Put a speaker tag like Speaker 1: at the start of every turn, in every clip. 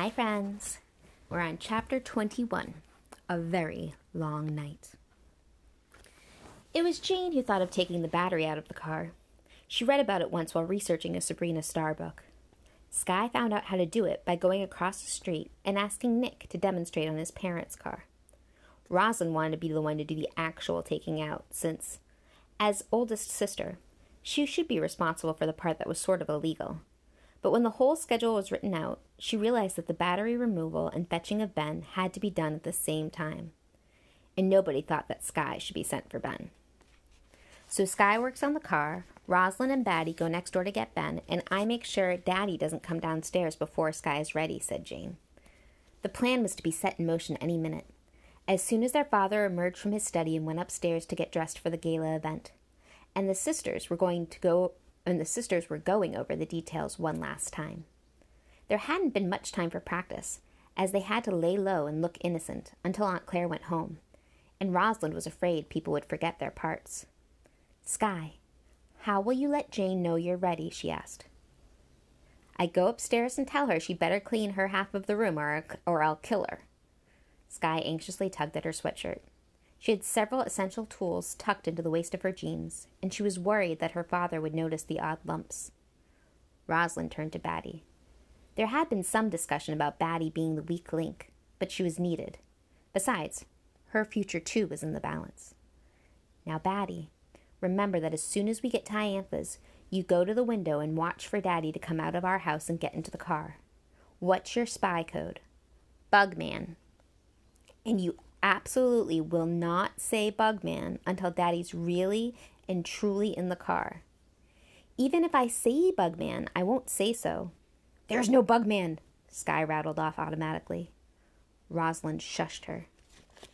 Speaker 1: Hi, friends. We're on chapter 21 A Very Long Night. It was Jane who thought of taking the battery out of the car. She read about it once while researching a Sabrina Starr book. Sky found out how to do it by going across the street and asking Nick to demonstrate on his parents' car. Rosalind wanted to be the one to do the actual taking out, since, as oldest sister, she should be responsible for the part that was sort of illegal. But when the whole schedule was written out, she realized that the battery removal and fetching of Ben had to be done at the same time. And nobody thought that Sky should be sent for Ben. So Sky works on the car, Rosalind and Batty go next door to get Ben, and I make sure Daddy doesn't come downstairs before Sky is ready, said Jane. The plan was to be set in motion any minute. As soon as their father emerged from his study and went upstairs to get dressed for the gala event, and the sisters were going to go and the sisters were going over the details one last time. There hadn't been much time for practice, as they had to lay low and look innocent until Aunt Claire went home, and Rosalind was afraid people would forget their parts. Sky, how will you let Jane know you're ready? she asked. I go upstairs and tell her she'd better clean her half of the room or, or I'll kill her. Sky anxiously tugged at her sweatshirt. She had several essential tools tucked into the waist of her jeans, and she was worried that her father would notice the odd lumps. Rosalind turned to Batty. There had been some discussion about Batty being the weak link, but she was needed. Besides, her future too was in the balance. Now, Batty, remember that as soon as we get to Iantha's, you go to the window and watch for Daddy to come out of our house and get into the car. What's your spy code? Bugman. And you absolutely will not say Bugman until Daddy's really and truly in the car. Even if I say Bugman, I won't say so. There's no Bugman, Sky rattled off automatically. Rosalind shushed her.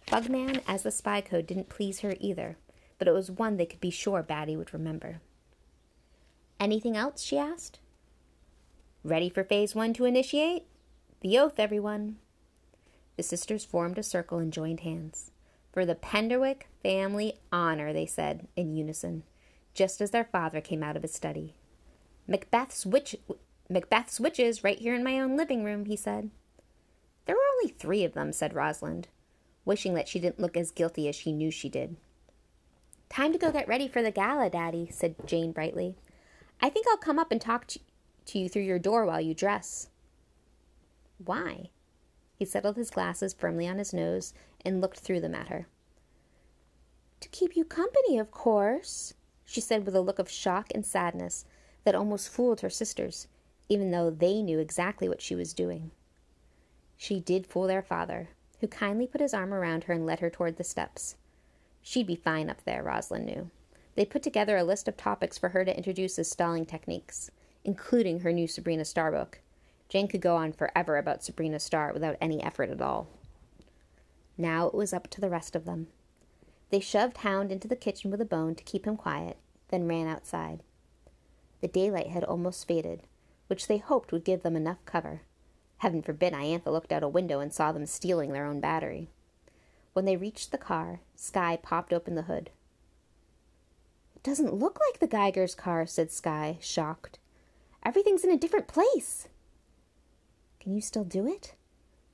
Speaker 1: Bugman as the spy code didn't please her either, but it was one they could be sure Batty would remember. Anything else? she asked. Ready for phase one to initiate? The oath, everyone. The sisters formed a circle and joined hands. For the Penderwick family honor, they said in unison, just as their father came out of his study. Macbeth's witch Macbeth's witches right here in my own living room, he said. There were only three of them, said Rosalind, wishing that she didn't look as guilty as she knew she did. Time to go get ready for the gala, Daddy, said Jane brightly. I think I'll come up and talk to you through your door while you dress. Why? He settled his glasses firmly on his nose and looked through them at her. To keep you company, of course, she said with a look of shock and sadness that almost fooled her sisters, even though they knew exactly what she was doing. She did fool their father, who kindly put his arm around her and led her toward the steps. She'd be fine up there, Rosalind knew. They put together a list of topics for her to introduce as stalling techniques, including her new Sabrina Starr book, Jane could go on forever about Sabrina Starr without any effort at all. Now it was up to the rest of them. They shoved Hound into the kitchen with a bone to keep him quiet, then ran outside. The daylight had almost faded, which they hoped would give them enough cover. Heaven forbid Iantha looked out a window and saw them stealing their own battery. When they reached the car, Sky popped open the hood. It doesn't look like the Geiger's car, said Sky, shocked. Everything's in a different place. Can you still do it?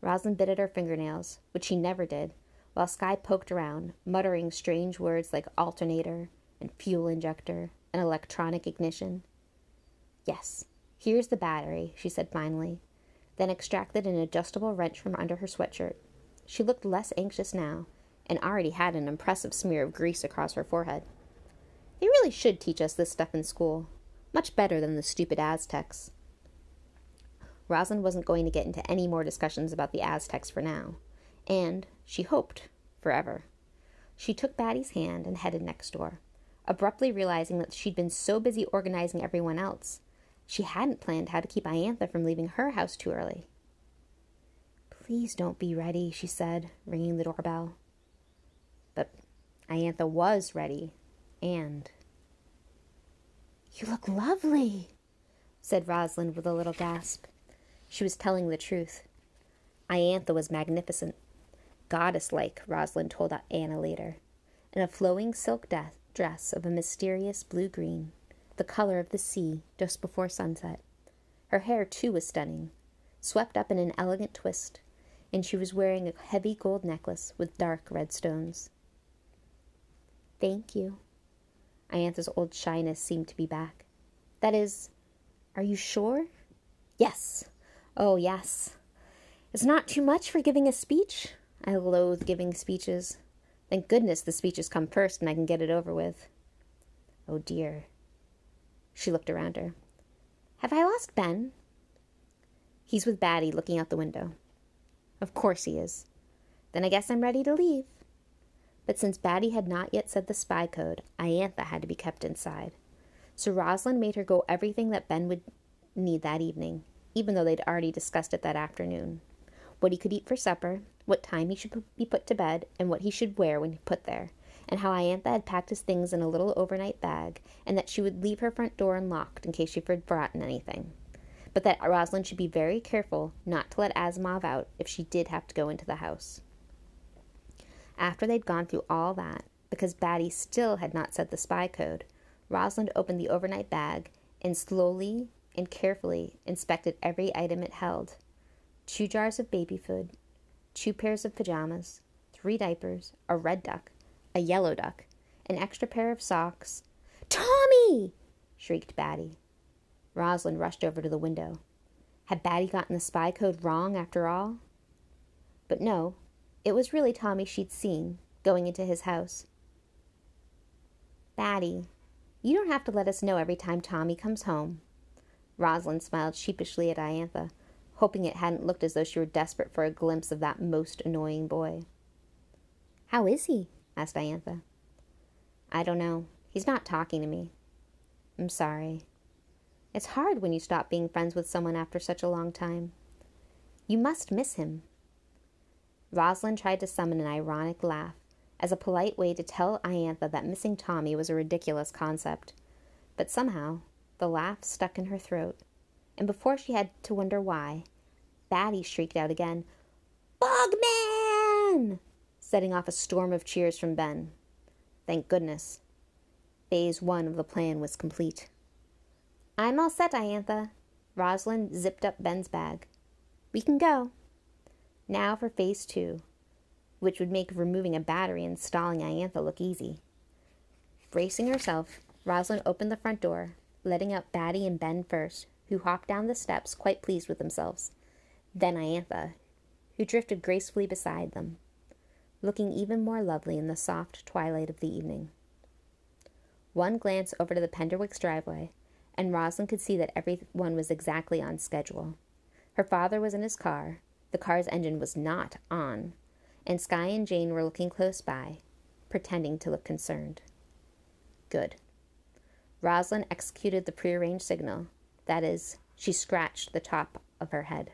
Speaker 1: Rosalind bit at her fingernails, which she never did, while Sky poked around, muttering strange words like alternator and fuel injector and electronic ignition. Yes, here's the battery, she said finally, then extracted an adjustable wrench from under her sweatshirt. She looked less anxious now, and already had an impressive smear of grease across her forehead. They really should teach us this stuff in school. Much better than the stupid Aztecs. Rosalind wasn't going to get into any more discussions about the Aztecs for now, and, she hoped, forever. She took Batty's hand and headed next door, abruptly realizing that she'd been so busy organizing everyone else, she hadn't planned how to keep Iantha from leaving her house too early. Please don't be ready, she said, ringing the doorbell. But Iantha was ready, and. You look lovely, said Rosalind with a little gasp. She was telling the truth. Iantha was magnificent, goddess like, Rosalind told Anna later, in a flowing silk dress of a mysterious blue green, the color of the sea just before sunset. Her hair, too, was stunning swept up in an elegant twist, and she was wearing a heavy gold necklace with dark red stones. Thank you. Iantha's old shyness seemed to be back. That is, are you sure? Yes. Oh, yes. It's not too much for giving a speech. I loathe giving speeches. Thank goodness the speeches come first and I can get it over with. Oh dear. She looked around her. Have I lost Ben? He's with Batty looking out the window. Of course he is. Then I guess I'm ready to leave. But since Batty had not yet said the spy code, Iantha had to be kept inside. So Rosalind made her go everything that Ben would need that evening, even though they'd already discussed it that afternoon. What he could eat for supper, what time he should be put to bed, and what he should wear when put there, and how Iantha had packed his things in a little overnight bag, and that she would leave her front door unlocked in case she had forgotten anything. But that Rosalind should be very careful not to let Asimov out if she did have to go into the house. After they'd gone through all that, because Batty still had not said the spy code, Rosalind opened the overnight bag and slowly and carefully inspected every item it held two jars of baby food, two pairs of pajamas, three diapers, a red duck, a yellow duck, an extra pair of socks. Tommy! shrieked Batty. Rosalind rushed over to the window. Had Batty gotten the spy code wrong after all? But no, it was really Tommy she'd seen going into his house. Batty, you don't have to let us know every time Tommy comes home. Rosalind smiled sheepishly at Iantha, hoping it hadn't looked as though she were desperate for a glimpse of that most annoying boy. How is he? Asked Iantha. I don't know. He's not talking to me. I'm sorry. It's hard when you stop being friends with someone after such a long time. You must miss him. Rosalind tried to summon an ironic laugh as a polite way to tell Iantha that missing Tommy was a ridiculous concept. But somehow the laugh stuck in her throat, and before she had to wonder why, Batty shrieked out again, Bugman! Setting off a storm of cheers from Ben. Thank goodness. Phase one of the plan was complete. I'm all set, Iantha. Rosalind zipped up Ben's bag. We can go. Now for phase two, which would make removing a battery and stalling Iantha look easy. Bracing herself, Rosalind opened the front door, letting out Batty and Ben first, who hopped down the steps quite pleased with themselves. Then Iantha, who drifted gracefully beside them, looking even more lovely in the soft twilight of the evening. One glance over to the Penderwicks driveway, and Rosalind could see that everyone was exactly on schedule. Her father was in his car, the car's engine was not on, and Sky and Jane were looking close by, pretending to look concerned. Good. Rosalind executed the prearranged signal. That is, she scratched the top of her head.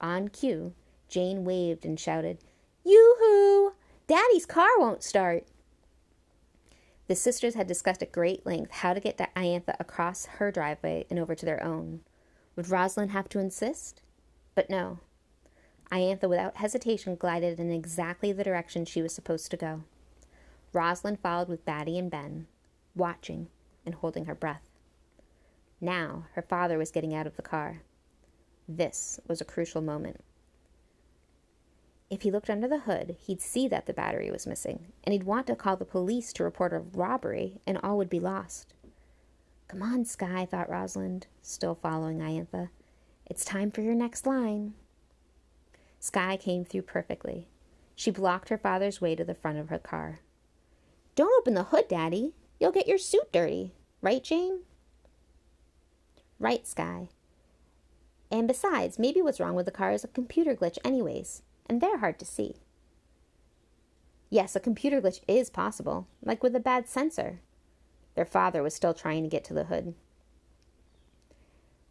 Speaker 1: On cue, Jane waved and shouted, Yoo-hoo! Daddy's car won't start. The sisters had discussed at great length how to get Iantha across her driveway and over to their own. Would Rosalind have to insist? But no. Iantha, without hesitation, glided in exactly the direction she was supposed to go. Rosalind followed with Batty and Ben, watching and holding her breath. Now her father was getting out of the car. This was a crucial moment. If he looked under the hood, he'd see that the battery was missing, and he'd want to call the police to report a robbery, and all would be lost. Come on, Sky, thought Rosalind, still following Iantha. It's time for your next line. Sky came through perfectly. She blocked her father's way to the front of her car. Don't open the hood, Daddy. You'll get your suit dirty. Right, Jane? Right, Sky. And besides, maybe what's wrong with the car is a computer glitch, anyways, and they're hard to see. Yes, a computer glitch is possible, like with a bad sensor. Their father was still trying to get to the hood.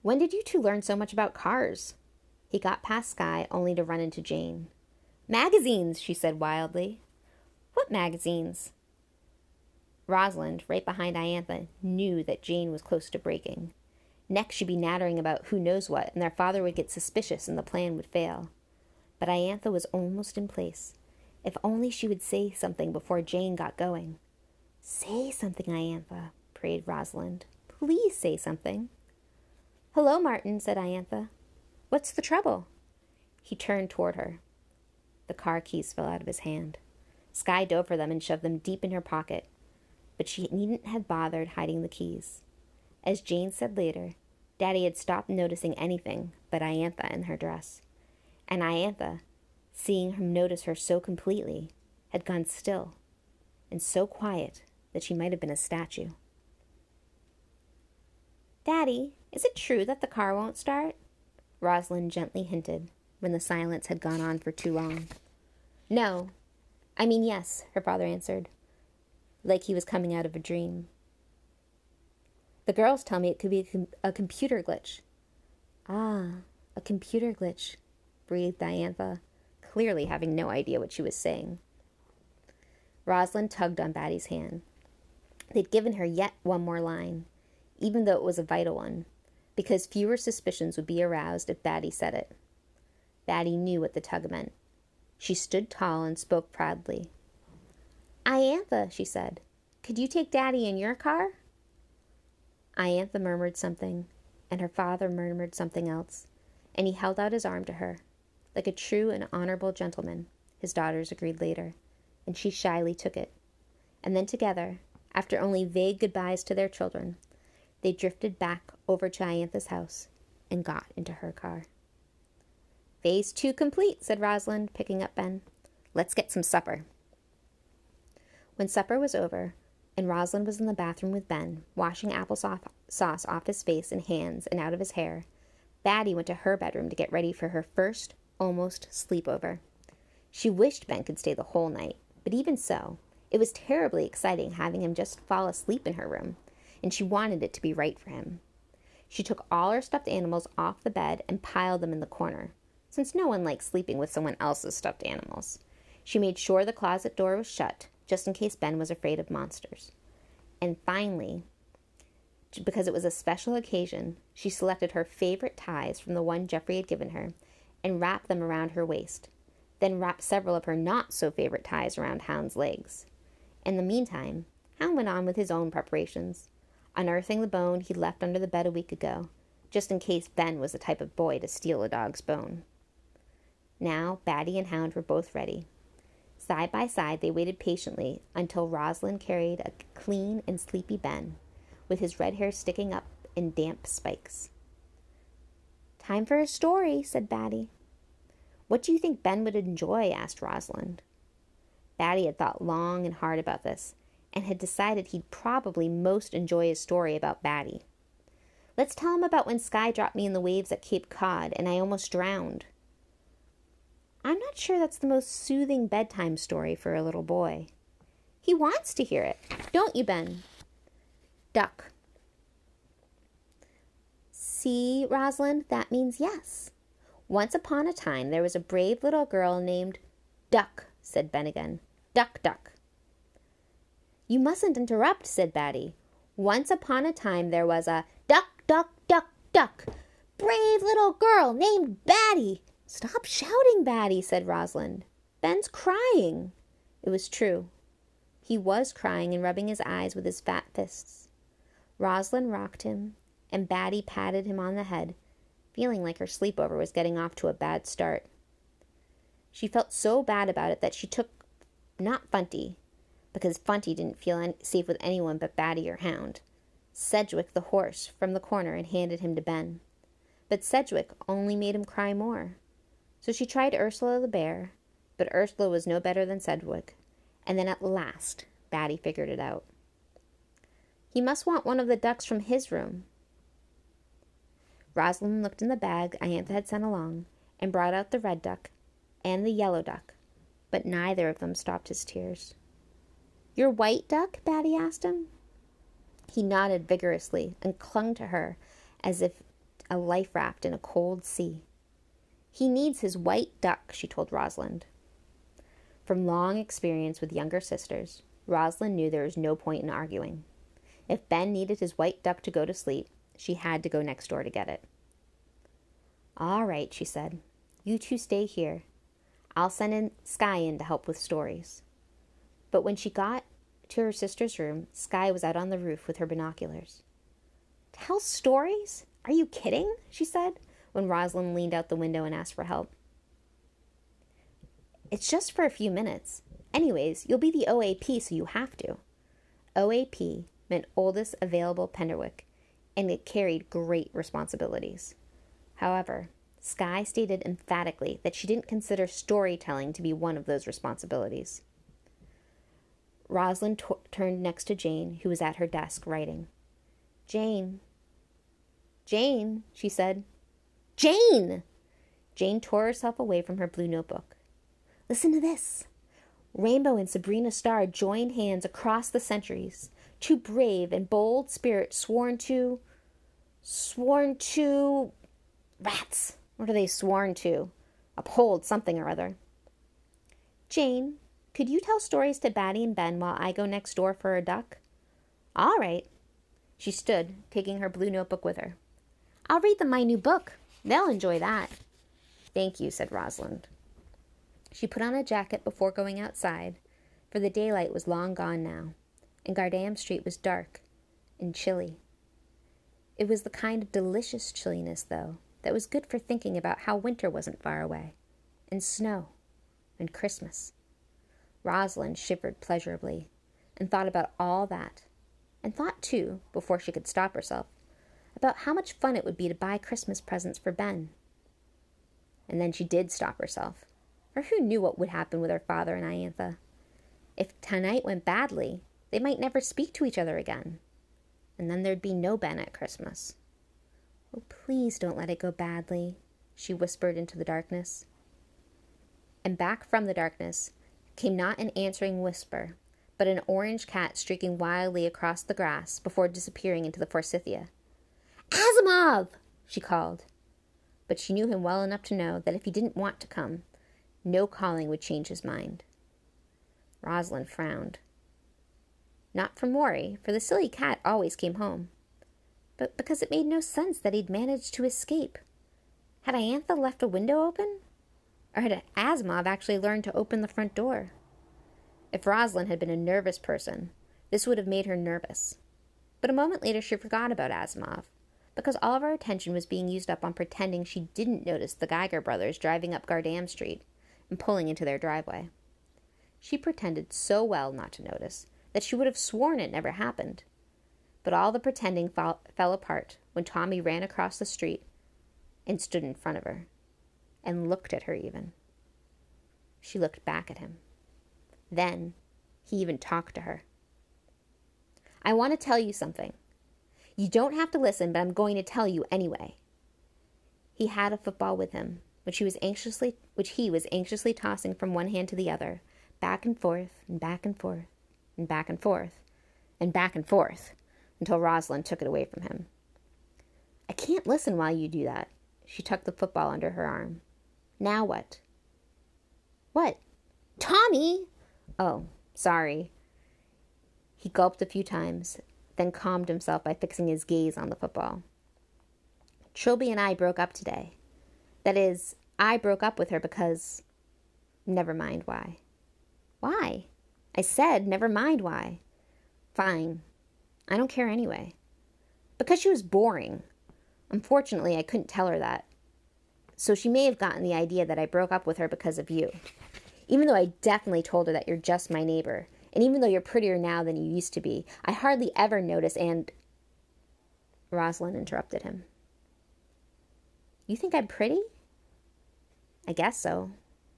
Speaker 1: When did you two learn so much about cars? He got past Sky only to run into Jane. Magazines, she said wildly. What magazines? Rosalind, right behind Iantha, knew that Jane was close to breaking. Next, she'd be nattering about who knows what, and their father would get suspicious and the plan would fail. But Iantha was almost in place. If only she would say something before Jane got going. Say something, Iantha, prayed Rosalind. Please say something. Hello, Martin, said Iantha. What's the trouble? He turned toward her. The car keys fell out of his hand. Sky dove for them and shoved them deep in her pocket, but she needn't have bothered hiding the keys. As Jane said later, Daddy had stopped noticing anything but Iantha in her dress, and Iantha, seeing him notice her so completely, had gone still and so quiet that she might have been a statue. Daddy, is it true that the car won't start? Rosalind gently hinted when the silence had gone on for too long. No, I mean, yes, her father answered, like he was coming out of a dream. The girls tell me it could be a, com- a computer glitch. Ah, a computer glitch, breathed Iantha, clearly having no idea what she was saying. Rosalind tugged on Batty's hand. They'd given her yet one more line, even though it was a vital one, because fewer suspicions would be aroused if Batty said it. Batty knew what the tug meant. She stood tall and spoke proudly. Iantha, she said, could you take Daddy in your car? Iantha murmured something, and her father murmured something else, and he held out his arm to her. Like a true and honorable gentleman, his daughters agreed later, and she shyly took it. And then together, after only vague goodbyes to their children, they drifted back over to Iantha's house and got into her car. Phase two complete, said Rosalind, picking up Ben. Let's get some supper. When supper was over, and Rosalind was in the bathroom with Ben, washing applesauce off his face and hands and out of his hair, Batty went to her bedroom to get ready for her first, almost, sleepover. She wished Ben could stay the whole night, but even so, it was terribly exciting having him just fall asleep in her room, and she wanted it to be right for him. She took all her stuffed animals off the bed and piled them in the corner since no one likes sleeping with someone else's stuffed animals. She made sure the closet door was shut, just in case Ben was afraid of monsters. And finally, because it was a special occasion, she selected her favorite ties from the one Jeffrey had given her and wrapped them around her waist, then wrapped several of her not so favorite ties around Hound's legs. In the meantime, Hound went on with his own preparations, unearthing the bone he'd left under the bed a week ago, just in case Ben was the type of boy to steal a dog's bone. Now Batty and Hound were both ready. Side by side, they waited patiently until Rosalind carried a clean and sleepy Ben, with his red hair sticking up in damp spikes. Time for a story, said Batty. What do you think Ben would enjoy? asked Rosalind. Batty had thought long and hard about this, and had decided he'd probably most enjoy a story about Batty. Let's tell him about when Sky dropped me in the waves at Cape Cod and I almost drowned. I'm not sure that's the most soothing bedtime story for a little boy. He wants to hear it, don't you, Ben? Duck. See, Rosalind, that means yes. Once upon a time there was a brave little girl named Duck, said Ben again. Duck, duck. You mustn't interrupt, said Batty. Once upon a time there was a duck, duck, duck, duck. Brave little girl named Batty. Stop shouting, Batty, said Rosalind. Ben's crying. It was true. He was crying and rubbing his eyes with his fat fists. Rosalind rocked him, and Batty patted him on the head, feeling like her sleepover was getting off to a bad start. She felt so bad about it that she took not Funty, because Funty didn't feel safe with anyone but Batty or Hound, Sedgwick the horse from the corner and handed him to Ben. But Sedgwick only made him cry more. So she tried Ursula the bear, but Ursula was no better than Sedgwick, and then at last Batty figured it out. He must want one of the ducks from his room. Rosalind looked in the bag Iantha had sent along and brought out the red duck and the yellow duck, but neither of them stopped his tears. Your white duck? Batty asked him. He nodded vigorously and clung to her as if a life raft in a cold sea. He needs his white duck, she told Rosalind. From long experience with younger sisters, Rosalind knew there was no point in arguing. If Ben needed his white duck to go to sleep, she had to go next door to get it. All right, she said. You two stay here. I'll send in Sky in to help with stories. But when she got to her sister's room, Sky was out on the roof with her binoculars. Tell stories? Are you kidding? she said when Rosalind leaned out the window and asked for help. It's just for a few minutes. Anyways, you'll be the OAP, so you have to. OAP meant oldest available Penderwick, and it carried great responsibilities. However, Sky stated emphatically that she didn't consider storytelling to be one of those responsibilities. Rosalind t- turned next to Jane, who was at her desk writing. Jane. Jane, she said. Jane! Jane tore herself away from her blue notebook. Listen to this. Rainbow and Sabrina Starr joined hands across the centuries. Two brave and bold spirit sworn to. sworn to. rats. What are they sworn to? Uphold something or other. Jane, could you tell stories to Batty and Ben while I go next door for a duck? All right. She stood, taking her blue notebook with her. I'll read them my new book. They'll enjoy that. Thank you, said Rosalind. She put on a jacket before going outside, for the daylight was long gone now, and Gardam Street was dark and chilly. It was the kind of delicious chilliness, though, that was good for thinking about how winter wasn't far away, and snow, and Christmas. Rosalind shivered pleasurably, and thought about all that, and thought, too, before she could stop herself, about how much fun it would be to buy Christmas presents for Ben. And then she did stop herself, for who knew what would happen with her father and Iantha? If tonight went badly, they might never speak to each other again, and then there'd be no Ben at Christmas. Oh, please don't let it go badly, she whispered into the darkness. And back from the darkness came not an answering whisper, but an orange cat streaking wildly across the grass before disappearing into the forsythia. Asimov! she called. But she knew him well enough to know that if he didn't want to come, no calling would change his mind. Rosalind frowned. Not from worry, for the silly cat always came home, but because it made no sense that he'd managed to escape. Had Iantha left a window open? Or had Asimov actually learned to open the front door? If Rosalind had been a nervous person, this would have made her nervous. But a moment later she forgot about Asimov, because all of her attention was being used up on pretending she didn't notice the Geiger brothers driving up Gardam Street and pulling into their driveway. She pretended so well not to notice that she would have sworn it never happened. But all the pretending fall, fell apart when Tommy ran across the street and stood in front of her, and looked at her even. She looked back at him. Then he even talked to her. I want to tell you something. You don't have to listen, but I'm going to tell you anyway. He had a football with him, which he was anxiously which he was anxiously tossing from one hand to the other, back and forth, and back and forth, and back and forth, and back and forth until Rosalind took it away from him. I can't listen while you do that. She tucked the football under her arm. Now what? What? Tommy! Oh, sorry. He gulped a few times, then calmed himself by fixing his gaze on the football. Trilby and I broke up today. That is, I broke up with her because. Never mind why. Why? I said, never mind why. Fine. I don't care anyway. Because she was boring. Unfortunately, I couldn't tell her that. So she may have gotten the idea that I broke up with her because of you. Even though I definitely told her that you're just my neighbor. And even though you're prettier now than you used to be, I hardly ever notice and. Rosalind interrupted him. You think I'm pretty? I guess so.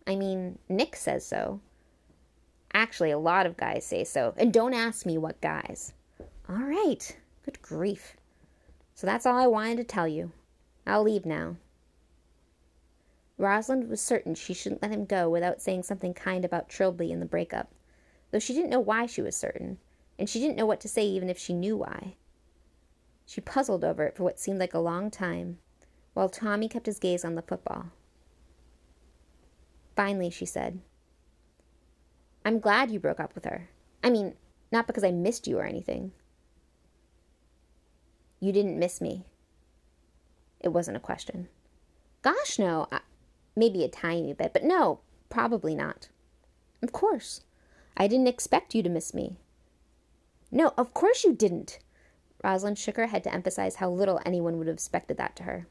Speaker 1: I mean, Nick says so. Actually, a lot of guys say so. And don't ask me what guys. All right. Good grief. So that's all I wanted to tell you. I'll leave now. Rosalind was certain she shouldn't let him go without saying something kind about Trilby in the breakup, though she didn't know why she was certain, and she didn't know what to say even if she knew why. She puzzled over it for what seemed like a long time, while Tommy kept his gaze on the football. Finally, she said, I'm glad you broke up with her. I mean, not because I missed you or anything. You didn't miss me. It wasn't a question. Gosh, no. I, Maybe a tiny bit, but no, probably not. Of course. I didn't expect you to miss me. No, of course you didn't. Rosalind shook her head to emphasize how little anyone would have expected that to her.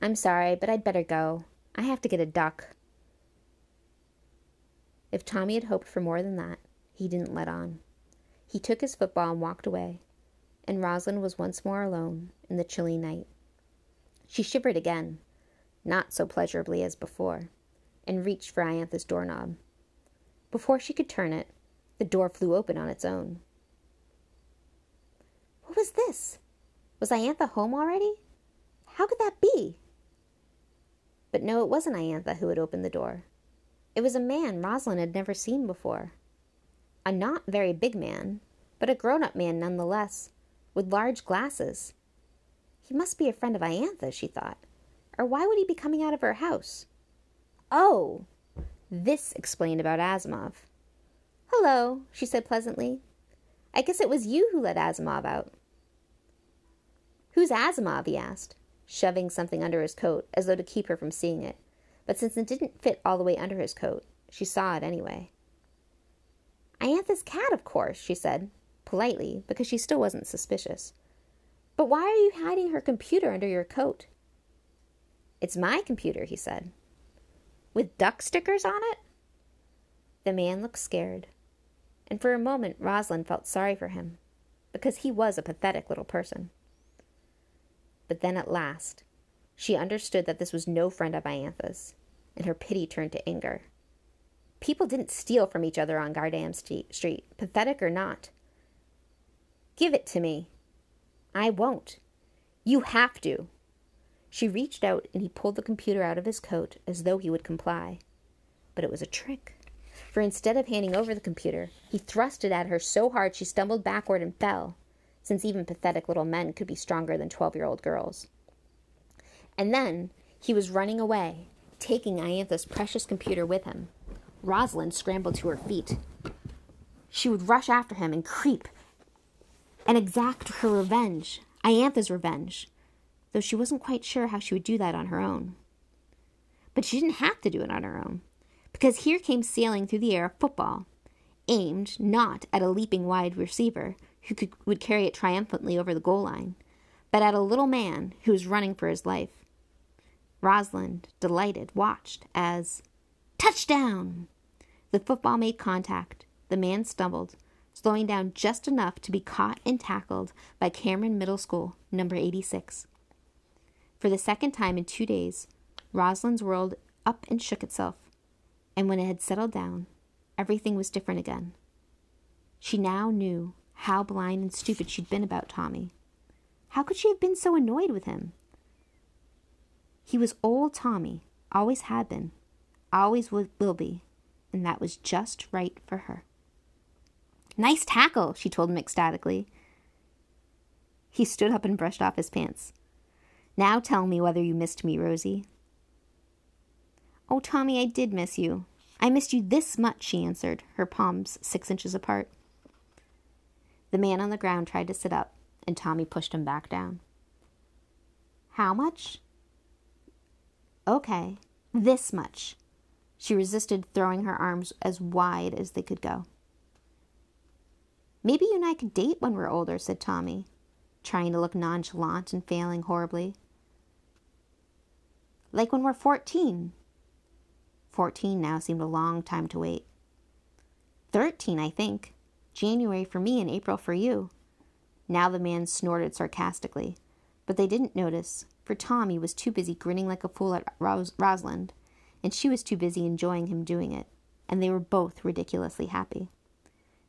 Speaker 1: I'm sorry, but I'd better go. I have to get a duck. If Tommy had hoped for more than that, he didn't let on. He took his football and walked away, and Rosalind was once more alone in the chilly night. She shivered again, not so pleasurably as before, and reached for Iantha's doorknob. Before she could turn it, the door flew open on its own. What was this? Was Iantha home already? How could that be? But no, it wasn't Iantha who had opened the door. It was a man Rosalind had never seen before. A not very big man, but a grown up man nonetheless, with large glasses. He must be a friend of Iantha, she thought, or why would he be coming out of her house? Oh, this explained about Asimov. Hello, she said pleasantly. I guess it was you who let Asimov out. Who's Asimov? he asked shoving something under his coat as though to keep her from seeing it. But since it didn't fit all the way under his coat, she saw it anyway. Iantha's cat, of course, she said, politely, because she still wasn't suspicious. But why are you hiding her computer under your coat? It's my computer, he said. With duck stickers on it? The man looked scared, and for a moment Rosalind felt sorry for him, because he was a pathetic little person. But then at last, she understood that this was no friend of Iantha's, and her pity turned to anger. People didn't steal from each other on Gardam Street, pathetic or not. Give it to me. I won't. You have to. She reached out and he pulled the computer out of his coat as though he would comply. But it was a trick. For instead of handing over the computer, he thrust it at her so hard she stumbled backward and fell since even pathetic little men could be stronger than 12 year old girls. And then he was running away, taking Iantha's precious computer with him. Rosalind scrambled to her feet. She would rush after him and creep and exact her revenge, Iantha's revenge, though she wasn't quite sure how she would do that on her own. But she didn't have to do it on her own, because here came sailing through the air a football, aimed not at a leaping wide receiver, who could, would carry it triumphantly over the goal line, but at a little man who was running for his life. Rosalind, delighted, watched as touchdown! The football made contact. The man stumbled, slowing down just enough to be caught and tackled by Cameron Middle School, number 86. For the second time in two days, Rosalind's world up and shook itself, and when it had settled down, everything was different again. She now knew how blind and stupid she'd been about Tommy. How could she have been so annoyed with him? He was old Tommy, always had been, always will be, and that was just right for her. Nice tackle, she told him ecstatically. He stood up and brushed off his pants. Now tell me whether you missed me, Rosie. Oh, Tommy, I did miss you. I missed you this much, she answered, her palms six inches apart. The man on the ground tried to sit up, and Tommy pushed him back down. How much? Okay, this much. She resisted throwing her arms as wide as they could go. Maybe you and I could date when we're older, said Tommy, trying to look nonchalant and failing horribly. Like when we're fourteen. Fourteen now seemed a long time to wait. Thirteen, I think. January for me and April for you. Now the man snorted sarcastically, but they didn't notice, for Tommy was too busy grinning like a fool at Ros- Rosalind, and she was too busy enjoying him doing it, and they were both ridiculously happy.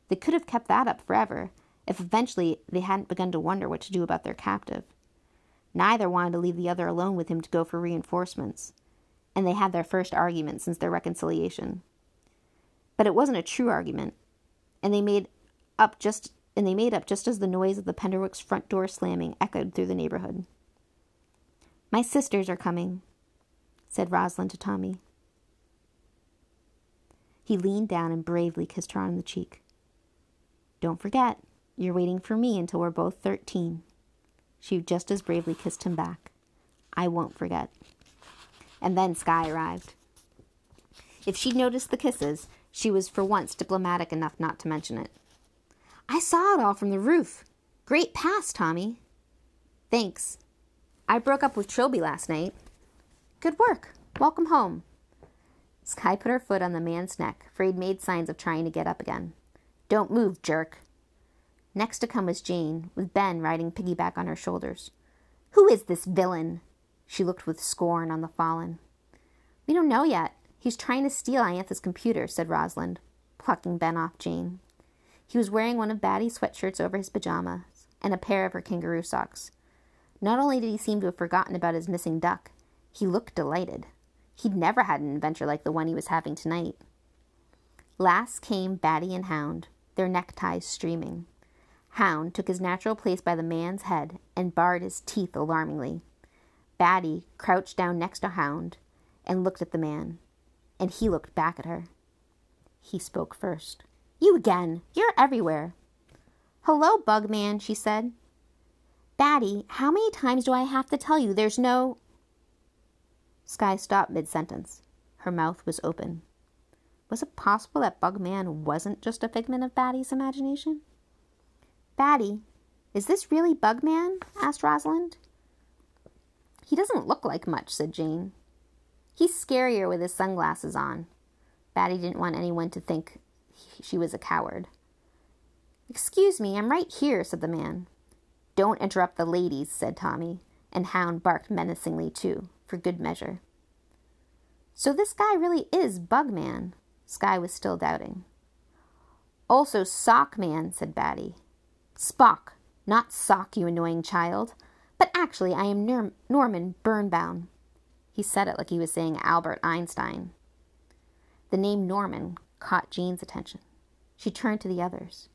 Speaker 1: They could have kept that up forever if eventually they hadn't begun to wonder what to do about their captive. Neither wanted to leave the other alone with him to go for reinforcements, and they had their first argument since their reconciliation. But it wasn't a true argument, and they made up just and they made up just as the noise of the Penderwicks' front door slamming echoed through the neighborhood. My sisters are coming, said Rosalind to Tommy. He leaned down and bravely kissed her on the cheek. Don't forget, you're waiting for me until we're both thirteen. She just as bravely kissed him back. I won't forget. And then Sky arrived. If she'd noticed the kisses, she was for once diplomatic enough not to mention it. I saw it all from the roof. Great pass, Tommy. Thanks. I broke up with Trilby last night. Good work. Welcome home. Sky put her foot on the man's neck, for he'd made signs of trying to get up again. Don't move, jerk. Next to come was Jane, with Ben riding piggyback on her shoulders. Who is this villain? She looked with scorn on the fallen. We don't know yet. He's trying to steal Iantha's computer, said Rosalind, plucking Ben off Jane. He was wearing one of Batty's sweatshirts over his pajamas and a pair of her kangaroo socks. Not only did he seem to have forgotten about his missing duck, he looked delighted. He'd never had an adventure like the one he was having tonight. Last came Batty and Hound, their neckties streaming. Hound took his natural place by the man's head and bared his teeth alarmingly. Batty crouched down next to Hound and looked at the man, and he looked back at her. He spoke first. You again! You're everywhere! Hello, Bugman, she said. Batty, how many times do I have to tell you there's no. Sky stopped mid sentence. Her mouth was open. Was it possible that Bugman wasn't just a figment of Batty's imagination? Batty, is this really Bugman? asked Rosalind. He doesn't look like much, said Jane. He's scarier with his sunglasses on. Batty didn't want anyone to think she was a coward. Excuse me, I'm right here, said the man. Don't interrupt the ladies, said Tommy, and Hound barked menacingly too, for good measure. So this guy really is Bugman. Sky was still doubting. Also Sockman, said Batty. Spock, not Sock, you annoying child. But actually, I am Norman Birnbaum. He said it like he was saying Albert Einstein. The name Norman caught Jane's attention. She turned to the others.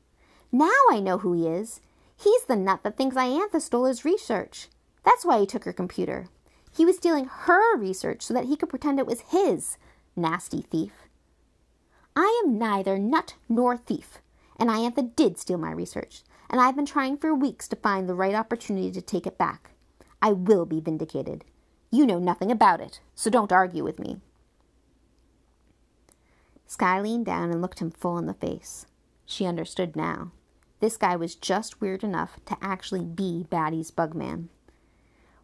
Speaker 1: Now I know who he is. He's the nut that thinks Iantha stole his research. That's why he took her computer. He was stealing her research so that he could pretend it was his. Nasty thief. I am neither nut nor thief, and Iantha did steal my research, and I've been trying for weeks to find the right opportunity to take it back. I will be vindicated. You know nothing about it, so don't argue with me. Sky leaned down and looked him full in the face. She understood now. This guy was just weird enough to actually be Batty's bugman.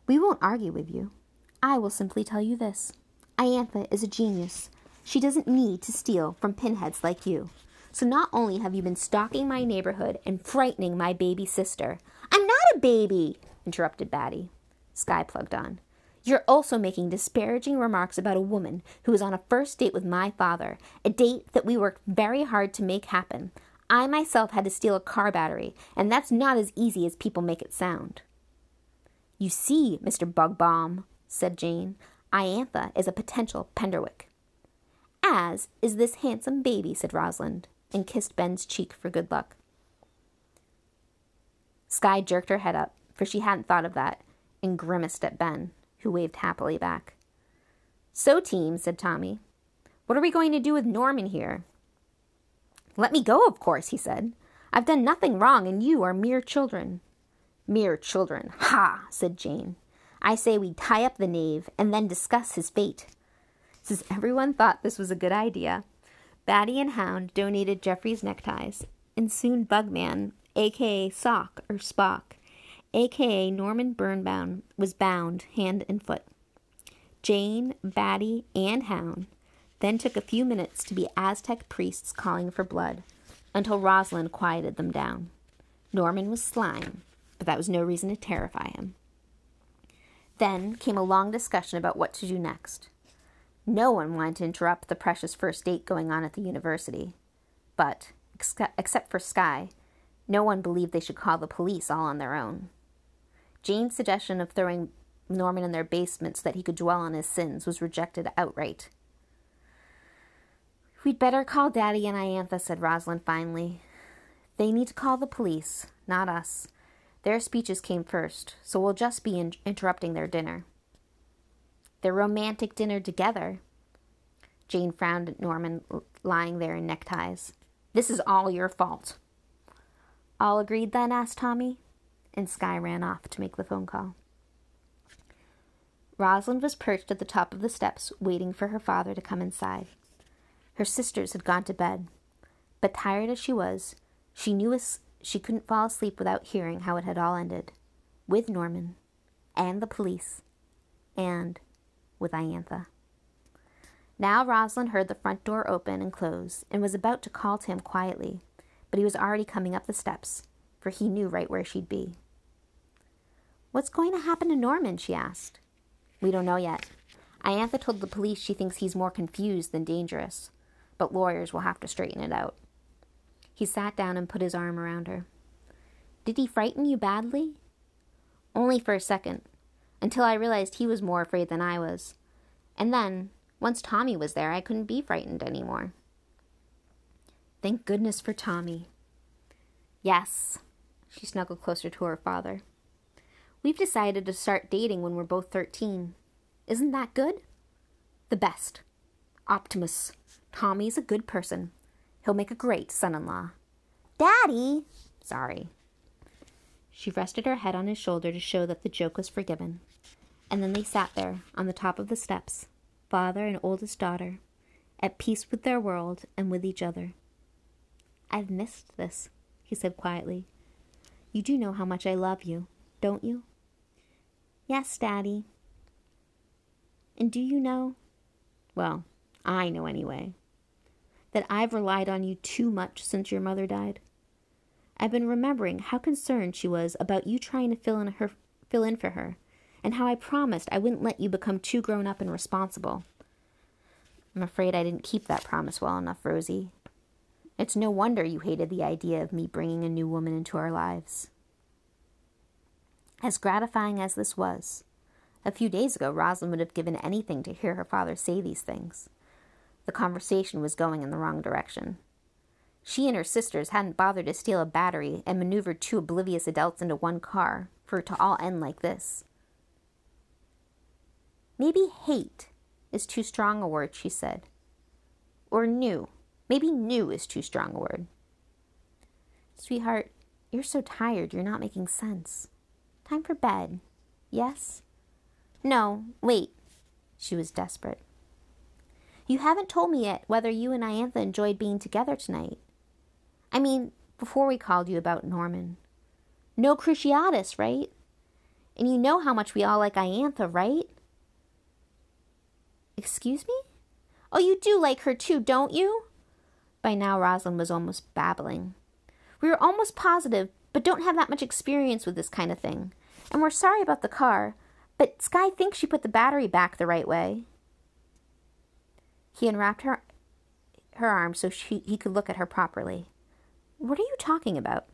Speaker 1: We won't argue with you. I will simply tell you this. Iantha is a genius. She doesn't need to steal from pinheads like you. So not only have you been stalking my neighborhood and frightening my baby sister. I'm not a baby, interrupted Batty. Sky plugged on. You're also making disparaging remarks about a woman who was on a first date with my father, a date that we worked very hard to make happen. I myself had to steal a car battery, and that's not as easy as people make it sound. You see, Mr. Bugbomb, said Jane, Iantha is a potential Penderwick. As is this handsome baby, said Rosalind, and kissed Ben's cheek for good luck. Sky jerked her head up, for she hadn't thought of that, and grimaced at Ben who waved happily back. So, team, said Tommy, what are we going to do with Norman here? Let me go, of course, he said. I've done nothing wrong, and you are mere children. Mere children, ha, said Jane. I say we tie up the knave and then discuss his fate. Since everyone thought this was a good idea, Batty and Hound donated Jeffrey's neckties, and soon Bugman, aka Sock or Spock, aka Norman Birnbaum, was bound hand and foot. Jane, Batty, and Hound then took a few minutes to be Aztec priests calling for blood until Rosalind quieted them down. Norman was slime, but that was no reason to terrify him. Then came a long discussion about what to do next. No one wanted to interrupt the precious first date going on at the university. But, except for Sky, no one believed they should call the police all on their own. Jane's suggestion of throwing Norman in their basement so that he could dwell on his sins was rejected outright. We'd better call Daddy and Ianthe, said Rosalind finally. They need to call the police, not us. Their speeches came first, so we'll just be in- interrupting their dinner. Their romantic dinner together. Jane frowned at Norman lying there in neckties. This is all your fault. All agreed then? asked Tommy and Sky ran off to make the phone call. Rosalind was perched at the top of the steps, waiting for her father to come inside. Her sisters had gone to bed, but tired as she was, she knew she couldn't fall asleep without hearing how it had all ended with Norman, and the police, and with Iantha. Now Rosalind heard the front door open and close and was about to call to him quietly, but he was already coming up the steps, for he knew right where she'd be. What's going to happen to Norman? she asked. We don't know yet. Iantha told the police she thinks he's more confused than dangerous, but lawyers will have to straighten it out. He sat down and put his arm around her. Did he frighten you badly? Only for a second, until I realized he was more afraid than I was. And then, once Tommy was there, I couldn't be frightened anymore. Thank goodness for Tommy. Yes. She snuggled closer to her father. We've decided to start dating when we're both 13. Isn't that good? The best. Optimus. Tommy's a good person. He'll make a great son in law. Daddy! Sorry. She rested her head on his shoulder to show that the joke was forgiven. And then they sat there, on the top of the steps, father and oldest daughter, at peace with their world and with each other. I've missed this, he said quietly. You do know how much I love you, don't you? Yes, Daddy. And do you know? Well, I know anyway. That I've relied on you too much since your mother died. I've been remembering how concerned she was about you trying to fill in her fill in for her and how I promised I wouldn't let you become too grown up and responsible. I'm afraid I didn't keep that promise well enough, Rosie. It's no wonder you hated the idea of me bringing a new woman into our lives. As gratifying as this was, a few days ago Rosalind would have given anything to hear her father say these things. The conversation was going in the wrong direction. She and her sisters hadn't bothered to steal a battery and maneuvered two oblivious adults into one car for it to all end like this. Maybe hate is too strong a word, she said. Or new. Maybe new is too strong a word. Sweetheart, you're so tired you're not making sense. Time for bed. Yes? No, wait. She was desperate. You haven't told me yet whether you and Iantha enjoyed being together tonight. I mean, before we called you about Norman. No Cruciatus, right? And you know how much we all like Iantha, right? Excuse me? Oh, you do like her too, don't you? By now, Rosalind was almost babbling. We were almost positive, but don't have that much experience with this kind of thing. And we're sorry about the car, but Sky thinks she put the battery back the right way. He unwrapped her, her arm so she, he could look at her properly. What are you talking about?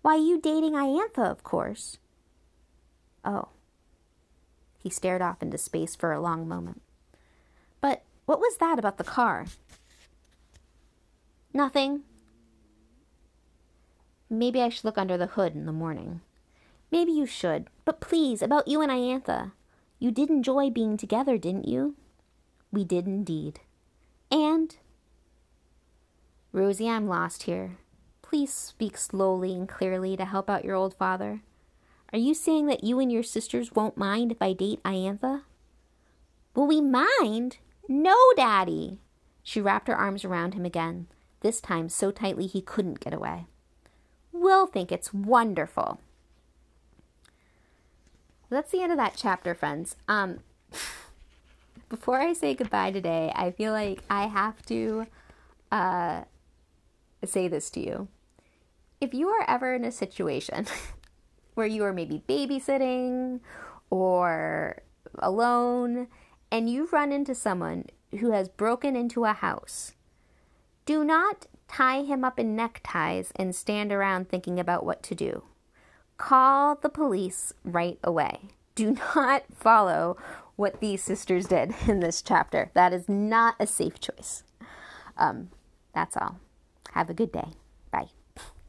Speaker 1: Why, you dating Iantha, of course. Oh. He stared off into space for a long moment. But what was that about the car? Nothing. Maybe I should look under the hood in the morning. Maybe you should. But please, about you and Iantha. You did enjoy being together, didn't you? We did indeed. And. Rosie, I'm lost here. Please speak slowly and clearly to help out your old father. Are you saying that you and your sisters won't mind if I date Iantha? Will we mind? No, Daddy! She wrapped her arms around him again, this time so tightly he couldn't get away. We'll think it's wonderful. That's the end of that chapter, friends. Um, before I say goodbye today, I feel like I have to uh, say this to you. If you are ever in a situation where you are maybe babysitting or alone and you run into someone who has broken into a house, do not tie him up in neckties and stand around thinking about what to do. Call the police right away. Do not follow what these sisters did in this chapter. That is not a safe choice. Um, that's all. Have a good day.